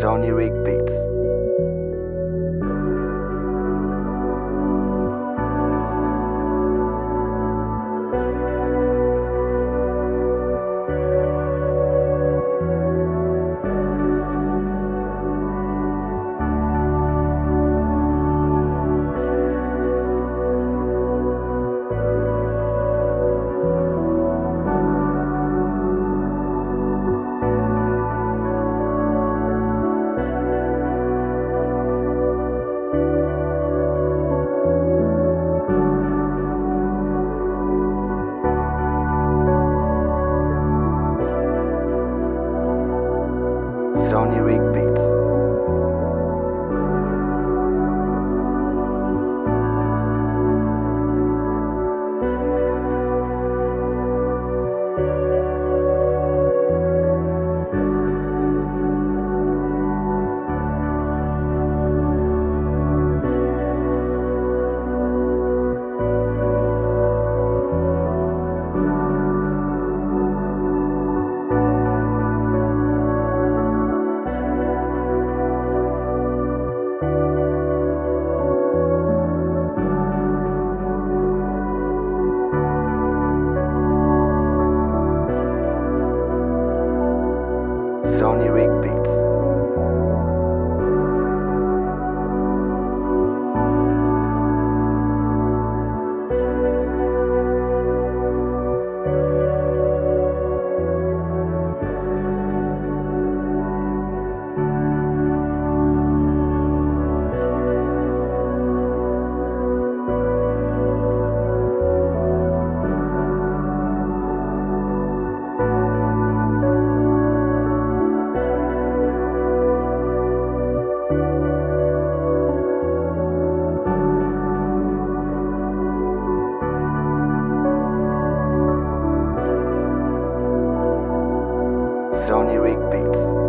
Sony Rig Beats. Ronnie Rick. Sony Rig Beats.